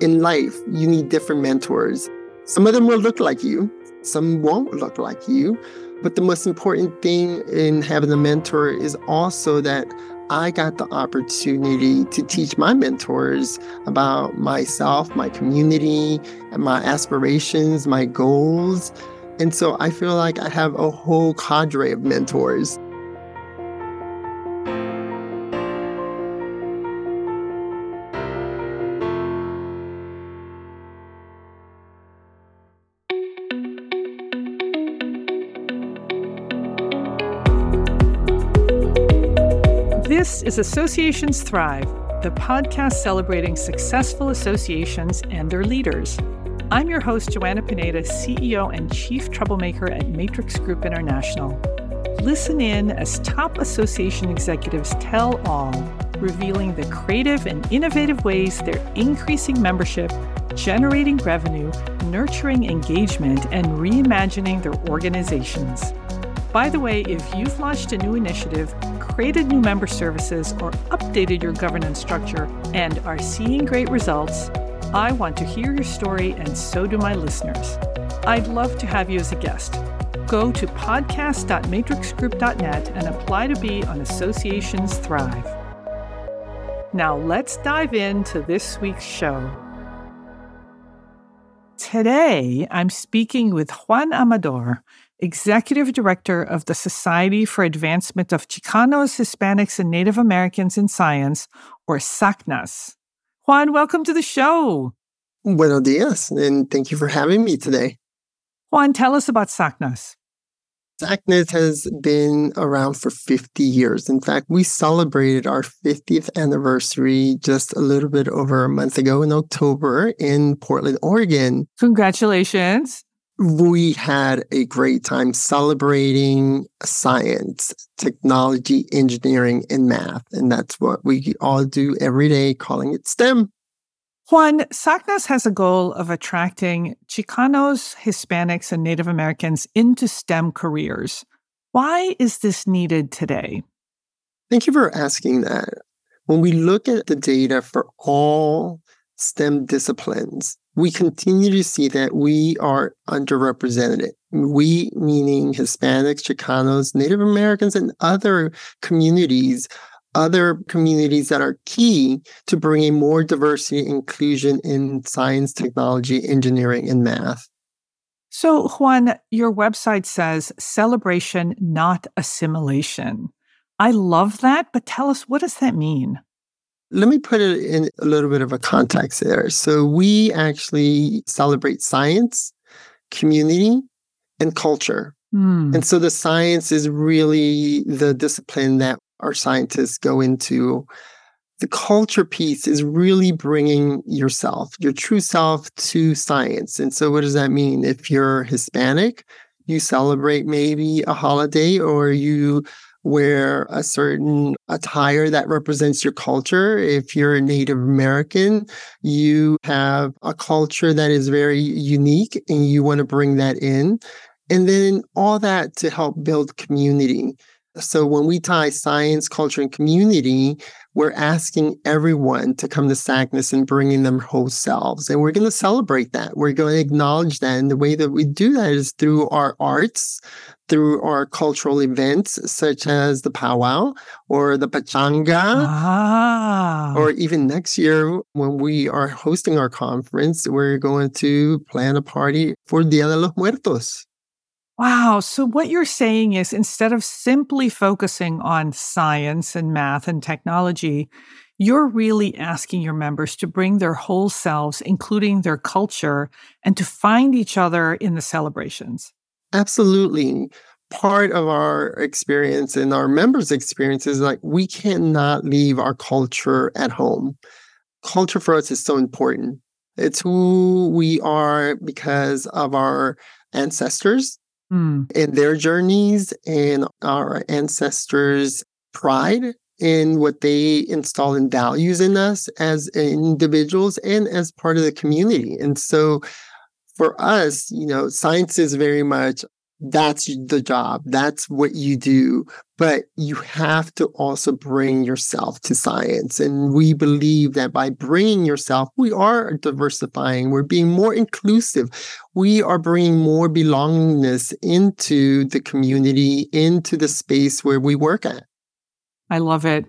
in life, you need different mentors. Some of them will look like you, some won't look like you. But the most important thing in having a mentor is also that I got the opportunity to teach my mentors about myself, my community, and my aspirations, my goals. And so I feel like I have a whole cadre of mentors. This is Associations Thrive, the podcast celebrating successful associations and their leaders. I'm your host, Joanna Pineda, CEO and Chief Troublemaker at Matrix Group International. Listen in as top association executives tell all, revealing the creative and innovative ways they're increasing membership, generating revenue, nurturing engagement, and reimagining their organizations. By the way, if you've launched a new initiative, created new member services, or updated your governance structure and are seeing great results, I want to hear your story, and so do my listeners. I'd love to have you as a guest. Go to podcast.matrixgroup.net and apply to be on Associations Thrive. Now, let's dive into this week's show. Today, I'm speaking with Juan Amador, Executive Director of the Society for Advancement of Chicanos, Hispanics, and Native Americans in Science, or SACNAS. Juan, welcome to the show. Buenos dias, and thank you for having me today. Juan, tell us about SACNAS. SACNAS has been around for 50 years. In fact, we celebrated our 50th anniversary just a little bit over a month ago in October in Portland, Oregon. Congratulations we had a great time celebrating science, technology, engineering, and math. And that's what we all do every day, calling it STEM. Juan, SACNAS has a goal of attracting Chicanos, Hispanics, and Native Americans into STEM careers. Why is this needed today? Thank you for asking that. When we look at the data for all STEM disciplines, we continue to see that we are underrepresented. We, meaning Hispanics, Chicanos, Native Americans, and other communities, other communities that are key to bringing more diversity and inclusion in science, technology, engineering, and math. So, Juan, your website says celebration, not assimilation. I love that, but tell us what does that mean? Let me put it in a little bit of a context there. So, we actually celebrate science, community, and culture. Mm. And so, the science is really the discipline that our scientists go into. The culture piece is really bringing yourself, your true self, to science. And so, what does that mean? If you're Hispanic, you celebrate maybe a holiday or you wear a certain attire that represents your culture. If you're a Native American, you have a culture that is very unique and you want to bring that in. And then all that to help build community. So when we tie science, culture, and community, we're asking everyone to come to SACNAS and bringing them whole selves. And we're going to celebrate that. We're going to acknowledge that. And the way that we do that is through our arts, through our cultural events, such as the powwow or the pachanga. Ah. Or even next year, when we are hosting our conference, we're going to plan a party for Dia de los Muertos. Wow. So, what you're saying is instead of simply focusing on science and math and technology, you're really asking your members to bring their whole selves, including their culture, and to find each other in the celebrations. Absolutely. Part of our experience and our members' experience is like we cannot leave our culture at home. Culture for us is so important. It's who we are because of our ancestors mm. and their journeys and our ancestors' pride in what they install in values in us as individuals and as part of the community. And so for us, you know, science is very much that's the job. That's what you do. But you have to also bring yourself to science. And we believe that by bringing yourself, we are diversifying. We're being more inclusive. We are bringing more belongingness into the community, into the space where we work at. I love it.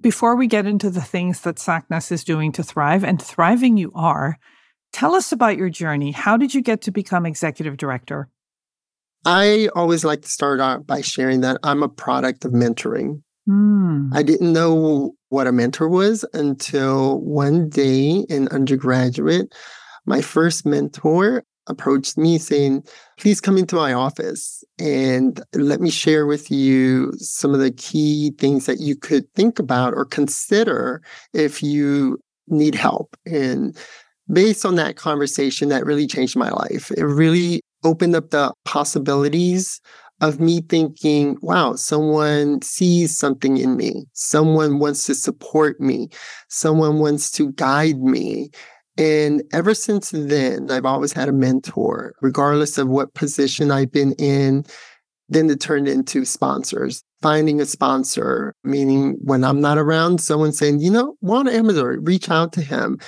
Before we get into the things that SACNAS is doing to thrive, and thriving you are, tell us about your journey. How did you get to become executive director? I always like to start out by sharing that I'm a product of mentoring. Mm. I didn't know what a mentor was until one day in undergraduate, my first mentor approached me saying, please come into my office and let me share with you some of the key things that you could think about or consider if you need help. And based on that conversation, that really changed my life. It really opened up the possibilities of me thinking, wow, someone sees something in me. Someone wants to support me. Someone wants to guide me. And ever since then, I've always had a mentor, regardless of what position I've been in. Then it turned into sponsors, finding a sponsor, meaning when I'm not around, someone saying, you know, Juan Amador, reach out to him.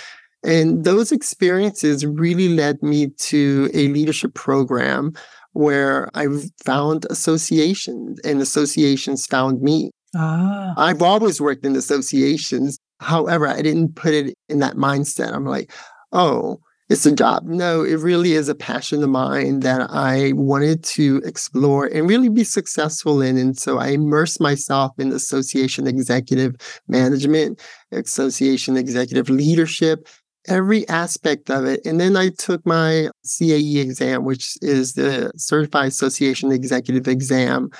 And those experiences really led me to a leadership program where I found associations and associations found me. Ah. I've always worked in associations. However, I didn't put it in that mindset. I'm like, oh, it's a job. No, it really is a passion of mine that I wanted to explore and really be successful in. And so I immersed myself in association executive management, association executive leadership, every aspect of it. And then I took my CAE exam, which is the Certified Association Executive exam.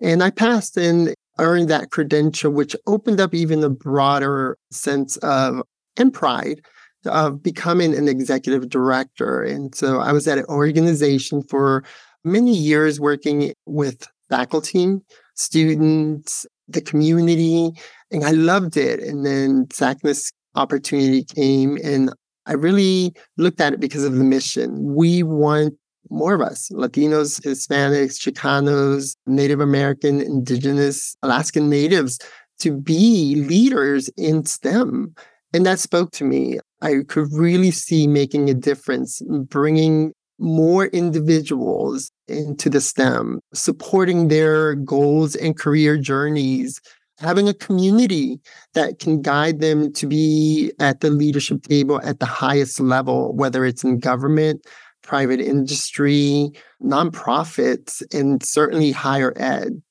And I passed and earned that credential, which opened up even a broader sense of and pride of becoming an executive director. And so I was at an organization for many years working with faculty, students, the community, and I loved it. And then SACNAS opportunity came and I really looked at it because of the mission. We want more of us Latinos, Hispanics, Chicanos, Native American, Indigenous, Alaskan Natives to be leaders in STEM. And that spoke to me. I could really see making a difference, bringing more individuals into the STEM, supporting their goals and career journeys, having a community that can guide them to be at the leadership table at the highest level, whether it's in government, private industry, nonprofits, and certainly higher ed.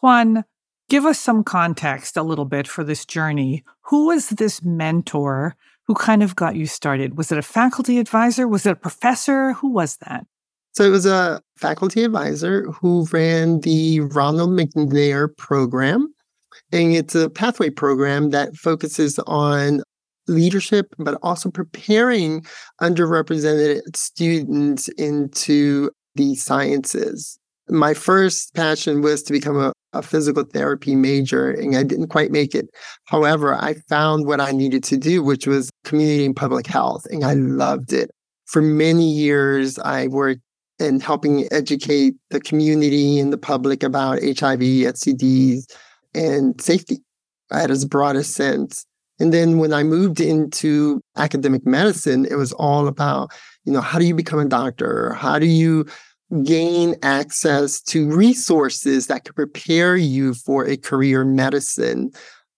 Juan, give us some context a little bit for this journey. Who was this mentor who kind of got you started? Was it a faculty advisor? Was it a professor? Who was that? So it was a faculty advisor who ran the Ronald McNair program. And it's a pathway program that focuses on leadership, but also preparing underrepresented students into the sciences. My first passion was to become a, a, physical therapy major, and I didn't quite make it. However, I found what I needed to do, which was community and public health, and I loved it. For many years, I worked in helping educate the community and the public about HIV, STDs, and safety at its broadest sense. And then when I moved into academic medicine, it was all about, you know, how do you become a doctor? How do you gain access to resources that could prepare you for a career in medicine?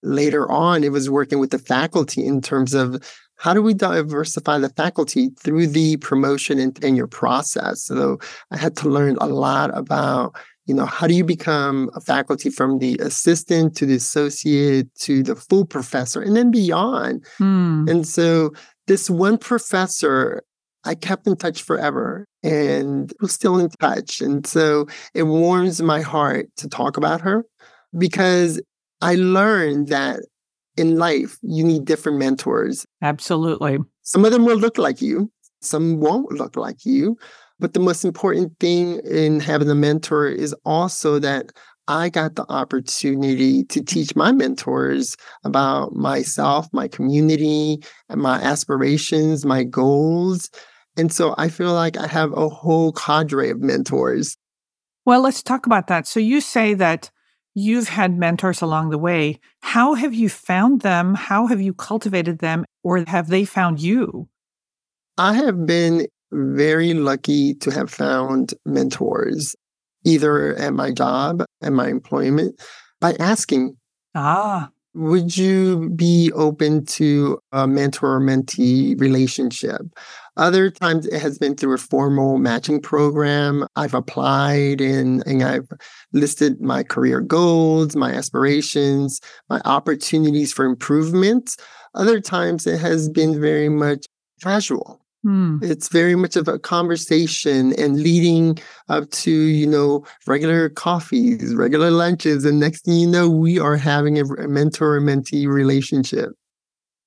Later on, it was working with the faculty in terms of how do we diversify the faculty through the promotion and tenure process? So I had to learn a lot about you know how do you become a faculty from the assistant to the associate to the full professor and then beyond? Hmm. and so this one professor i kept in touch forever and we're still in touch and so it warms my heart to talk about her because i learned that in life you need different mentors. Absolutely. Some of them will look like you some won't look like you but the most important thing in having a mentor is also that I got the opportunity to teach my mentors about myself, my community, and my aspirations, my goals. And so I feel like I have a whole cadre of mentors. Well, let's talk about that. So you say that you've had mentors along the way. How have you found them? How have you cultivated them? Or have they found you? I have been very lucky to have found mentors, either at my job, at my employment, by asking. Ah. Would you be open to a mentor mentee relationship? Other times it has been through a formal matching program. I've applied and, and I've listed my career goals, my aspirations, my opportunities for improvement. Other times it has been very much casual. Hmm. It's very much of a conversation and leading up to, you know, regular coffees, regular lunches. And next thing you know, we are having a mentor mentee relationship.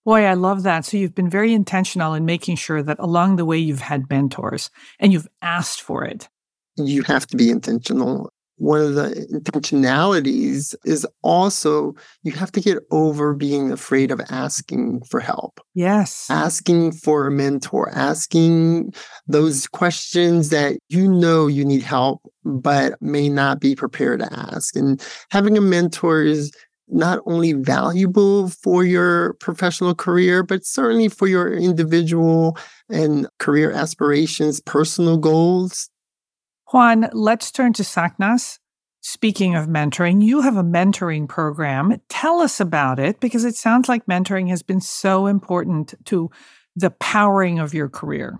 Boy, I love that. So you've been very intentional in making sure that along the way you've had mentors and you've asked for it. You have to be intentional. One of the intentionalities is also you have to get over being afraid of asking for help. Yes. Asking for a mentor, asking those questions that you know you need help, but may not be prepared to ask. And having a mentor is not only valuable for your professional career, but certainly for your individual and career aspirations, personal goals. Juan, let's turn to SACNAS. Speaking of mentoring, you have a mentoring program. Tell us about it because it sounds like mentoring has been so important to the powering of your career.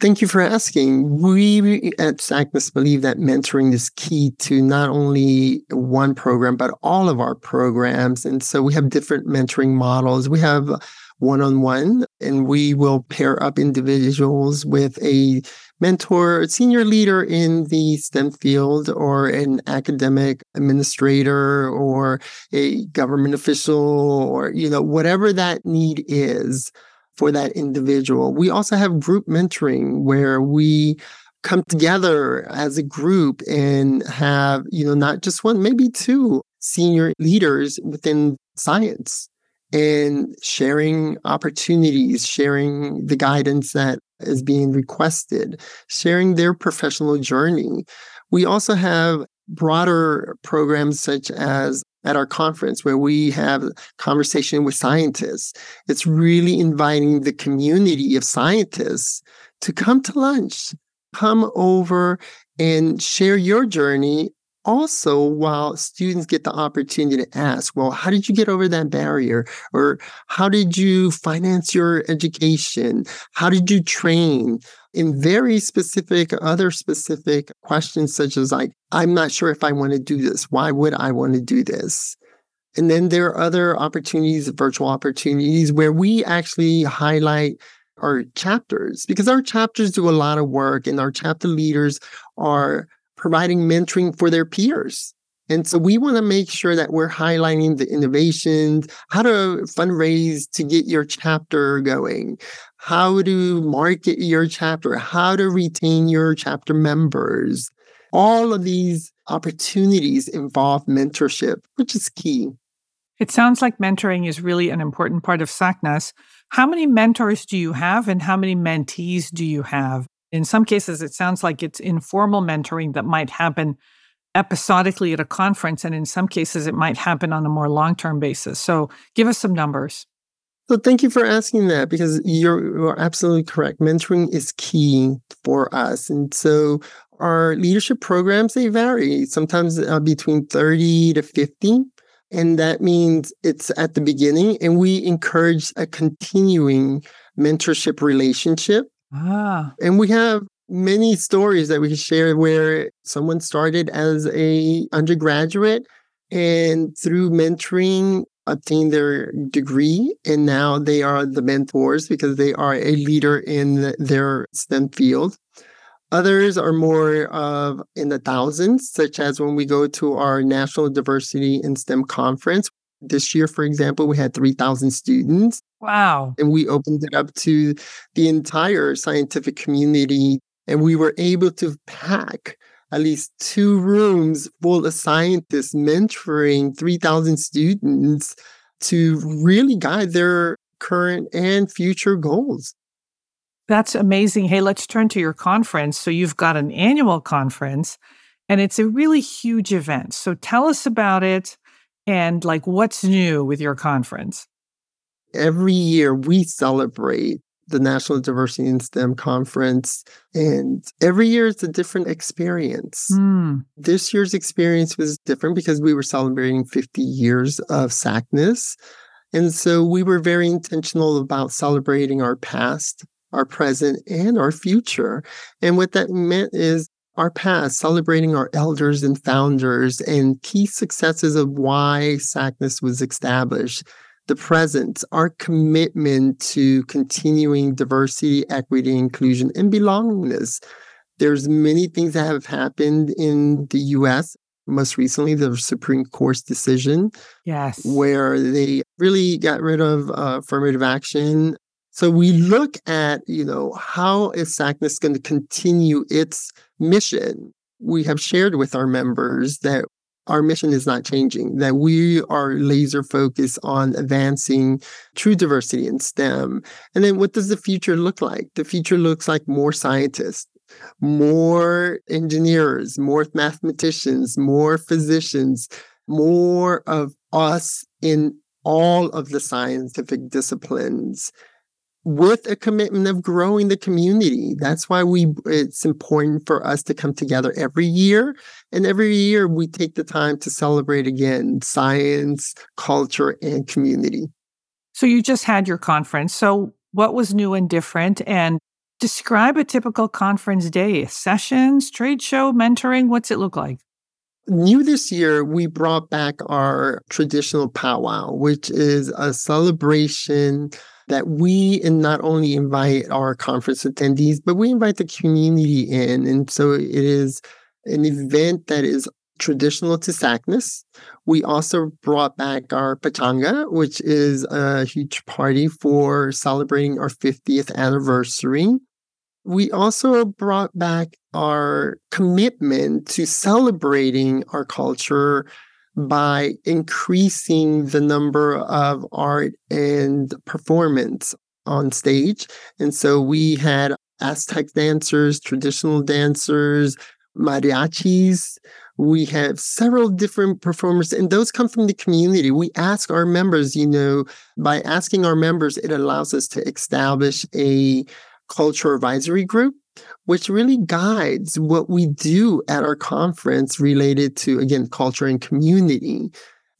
Thank you for asking. We at SACNAS believe that mentoring is key to not only one program, but all of our programs. And so we have different mentoring models. We have one on one, and we will pair up individuals with a mentor, senior leader in the STEM field, or an academic administrator, or a government official, or, you know, whatever that need is for that individual. We also have group mentoring where we come together as a group and have, you know, not just one, maybe two senior leaders within science and sharing opportunities, sharing the guidance that is being requested, sharing their professional journey. We also have broader programs such as at our conference where we have conversation with scientists. It's really inviting the community of scientists to come to lunch, come over and share your journey. Also, while students get the opportunity to ask, well, how did you get over that barrier? Or how did you finance your education? How did you train? in very specific, other specific questions, such as like, I'm not sure if I want to do this. Why would I want to do this? And then there are other opportunities, virtual opportunities, where we actually highlight our chapters because our chapters do a lot of work and our chapter leaders are providing mentoring for their peers. And so we want to make sure that we're highlighting the innovations, how to fundraise to get your chapter going, how to market your chapter, how to retain your chapter members. All of these opportunities involve mentorship, which is key. It sounds like mentoring is really an important part of SACNAS. How many mentors do you have and how many mentees do you have? In some cases, it sounds like it's informal mentoring that might happen episodically at a conference, and in some cases, it might happen on a more long term basis. So give us some numbers. So thank you for asking that because you're, you're absolutely correct. Mentoring is key for us. And so our leadership programs, they vary, sometimes uh, between 30 to 50. And that means it's at the beginning, and we encourage a continuing mentorship relationship. Ah. And we have many stories that we can share where someone started as a undergraduate and through mentoring obtained their degree and now they are the mentors because they are a leader in their STEM field. Others are more of in the thousands, such as when we go to our National Diversity in STEM conference. This year, for example, we had 3,000 students. Wow. And we opened it up to the entire scientific community and we were able to pack at least two rooms full of scientists mentoring 3,000 students to really guide their current and future goals. That's amazing. Hey, let's turn to your conference. So, you've got an annual conference, And it's a really huge event. So tell us about it and like what's new with your conference. Every year we celebrate the National Diversity in STEM conference. And every year it's a different experience. Mm. This year's experience was different because we were celebrating 50 years of SACNAS. And so we were very intentional about celebrating our past, our present, and our future. And what that meant is our past, celebrating our elders and founders and key successes of why SACNAS was established. The present, our commitment to continuing diversity, equity, inclusion, and belongingness. There's many things that have happened in the US most recently the Supreme Court's decision. Yes. Where they really got rid of uh, affirmative action. So we look at, you know, how is SACNAS going to continue its mission? We have shared with our members that our mission is not changing, that we are laser focused on advancing true diversity in STEM. And then what does the future look like? The future looks like more scientists, more engineers, more mathematicians, more physicians, more of us in all of the scientific disciplines with a commitment of growing the community. That's why we it's important for us to come together every year. And every year we take the time to celebrate again science, culture, and community. So you just had your conference. So what was new and different? And Describe a typical conference day sessions, trade show, mentoring. What's it look like? New this year, we brought back our traditional powwow, which is a celebration that we and not only invite our conference attendees, but we invite the community in. And so it is an event that is traditional to SACNAS. We also brought back our Pachanga, which is a huge party for celebrating our 50th anniversary. We also brought back our commitment to celebrating our culture by increasing the number of art and performance on stage. And so we had Aztec dancers, traditional dancers, mariachis. We have several different performers, and those come from the community. We ask our members, you know, by asking our members, it allows us to establish a culture advisory group, which really guides what we do at our conference related to, again, culture and community.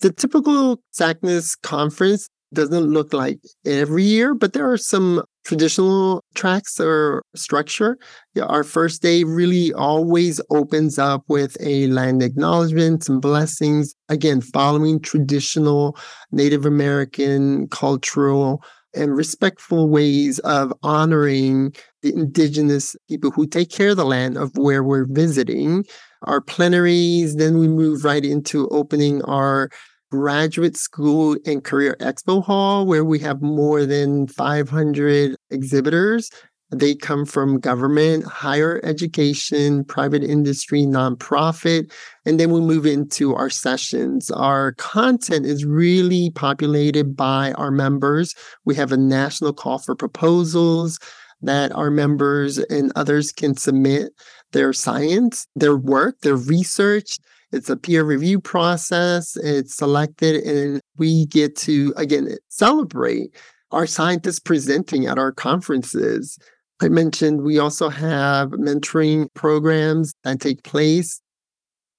The typical SACNAS conference doesn't look like every year, but there are some traditional tracks or structure. Our first day really always opens up with a land acknowledgement, some blessings, again, following traditional Native American cultural and respectful ways of honoring the indigenous people who take care of the land of where we're visiting. Our plenaries, then we move right into opening our graduate school and career expo hall, where we have more than 500 exhibitors they come from government, higher education, private industry, nonprofit. And then we move into our sessions. Our content is really populated by our members. We have a national call for proposals that our members and others can submit their science, their work, their research. It's a peer review process. It's selected, and we get to, again, celebrate our scientists presenting at our conferences. I mentioned we also have mentoring programs that take place.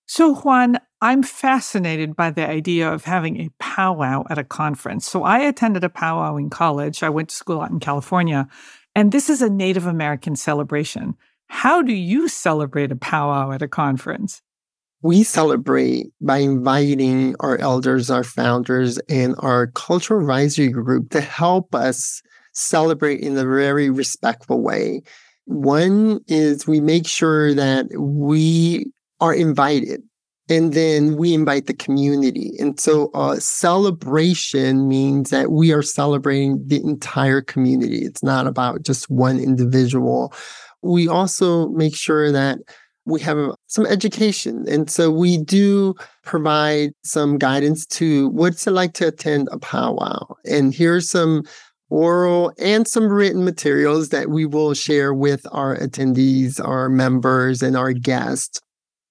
So, Juan, I'm fascinated by the idea of having a powwow at a conference. So, I attended a powwow in college. I went to school out in California, and this is a Native American celebration. How do you celebrate a powwow at a conference? We celebrate by inviting our elders, our founders, and our cultural advisory group to help us celebrate in a very respectful way. One is we make sure that we are invited and then we invite the community. And so a celebration means that we are celebrating the entire community. It's not about just one individual. We also make sure that we have some education. And so we do provide some guidance to what's it like to attend a powwow. And here's some oral and some written materials that we will share with our attendees, our members, and our guests.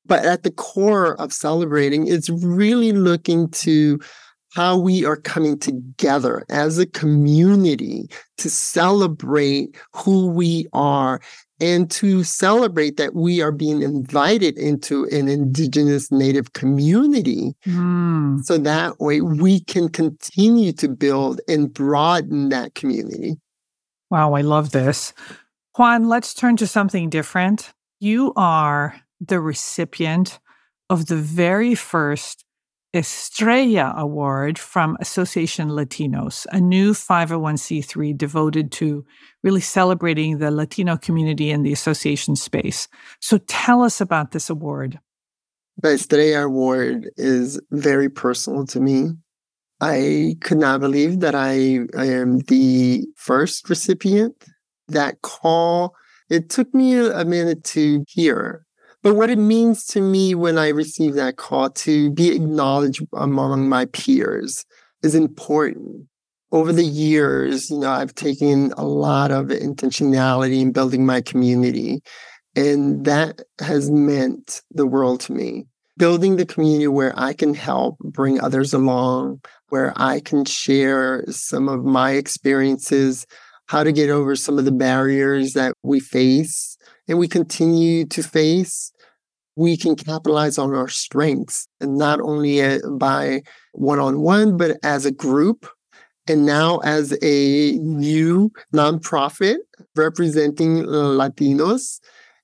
But at the core of celebrating, it's really looking to how we are coming together as a community to celebrate who we are and to celebrate that we are being invited into an indigenous native community. Mm. So that way we can continue to build and broaden that community. Wow, I love this. Juan, let's turn to something different. You are the recipient of the very first Estrella Award from Association Latinos, a new 501c3 devoted to really celebrating the Latino community in the association space. So tell us about this award. The Estrella Award is very personal to me. I could not believe that I, I am the first recipient. That call, it took me a minute to hear but what it means to me when I receive that call to be acknowledged among my peers is important. Over the years, you know, I've taken a lot of intentionality in building my community. And that has meant the world to me. Building the community where I can help bring others along, where I can share some of my experiences, how to get over some of the barriers that we face and we continue to face, we can capitalize on our strengths and not only uh, by one on one, but as a group. And now, as a new nonprofit representing Latinos.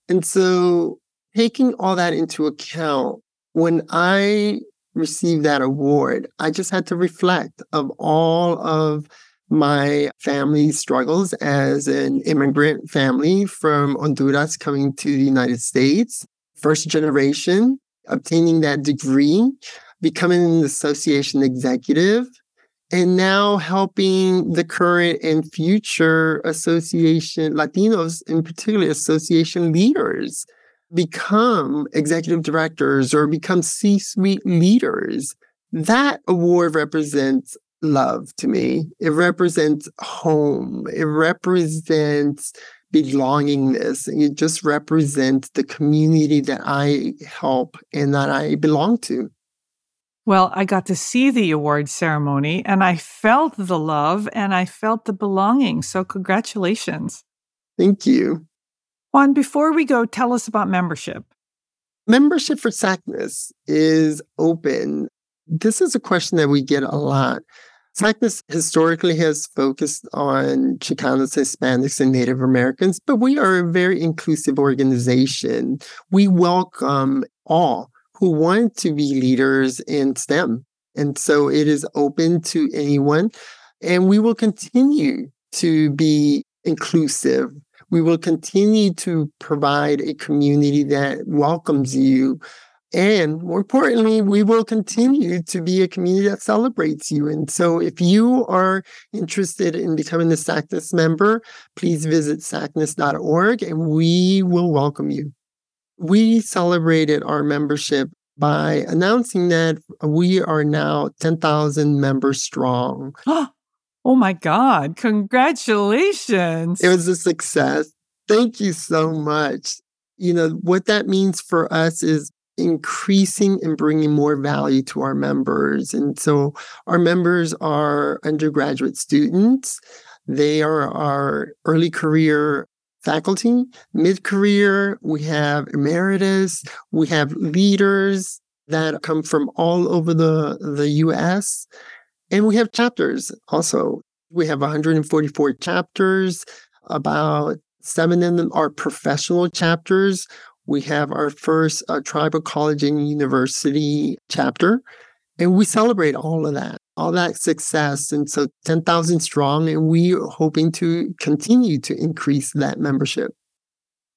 And so, taking all that into account, when I received that award, I just had to reflect of all of my family struggles as an immigrant family from Honduras coming to the United States, first generation, obtaining that degree, becoming an association executive, and now helping the current and future association, Latinos in particular, association leaders become executive directors or become C suite leaders. That award represents love to me. It represents home. It represents belongingness. It just represents the community that I help and that I belong to. Well, I got to see the award ceremony and I felt the love and I felt the belonging. So, congratulations. Thank you. Juan, before we go, tell us about membership. Membership for SACNAS is open. This is a question that we get a lot. SACNAS historically has focused on Chicanos, Hispanics, and Native Americans, but we are a very inclusive organization. We welcome all who want to be leaders in STEM. And so it is open to anyone. And we will continue to be inclusive. We will continue to provide a community that welcomes you and more importantly, we will continue to be a community that celebrates you. And so if you are interested in becoming a SACNAS member, please visit sacnas.org and we will welcome you. We celebrated our membership by announcing that we are now 10,000 members strong. Oh my God, congratulations. It was a success. Thank you so much. You know, what that means for us is increasing and bringing more value to our members. And so our members are undergraduate students. They are our early career faculty, mid career, we have emeritus, we have leaders that come from all over the, the US, and we have chapters also. We have 144 chapters, about seven of them are professional chapters we have our first uh, tribal college and university chapter, and we celebrate all of that, all that success. And so 10,000 strong, and we are hoping to continue to increase that membership.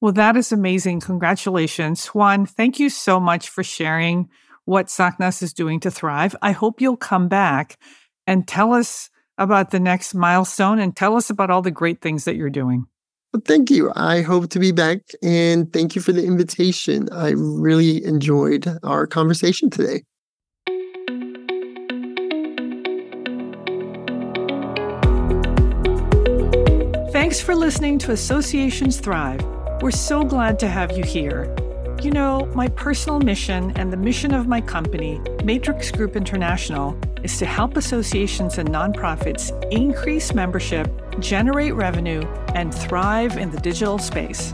Well, that is amazing. Congratulations. Juan, thank you so much for sharing what SACNAS is doing to thrive. I hope you'll come back and tell us about the next milestone and tell us about all the great things that you're doing. Well, thank you. I hope to be back and thank you for the invitation. I really enjoyed our conversation today. Thanks for listening to Associations Thrive. We're so glad to have you here. You know, my personal mission and the mission of my company, Matrix Group International, is to help associations and nonprofits increase membership, generate revenue, and thrive in the digital space.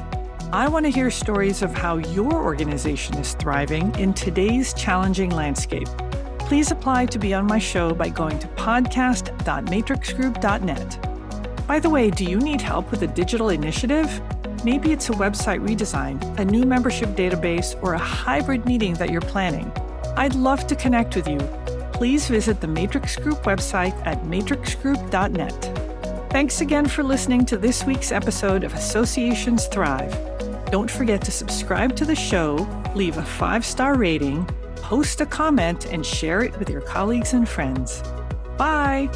I want to hear stories of how your organization is thriving in today's challenging landscape. Please apply to be on my show by going to podcast.matrixgroup.net. By the way, do you need help with a digital initiative? Maybe it's a website redesign, a new membership database, or a hybrid meeting that you're planning. I'd love to connect with you. Please visit the Matrix Group website at matrixgroup.net. Thanks again for listening to this week's episode of Associations Thrive. Don't forget to subscribe to the show, leave a five star rating, post a comment, and share it with your colleagues and friends. Bye!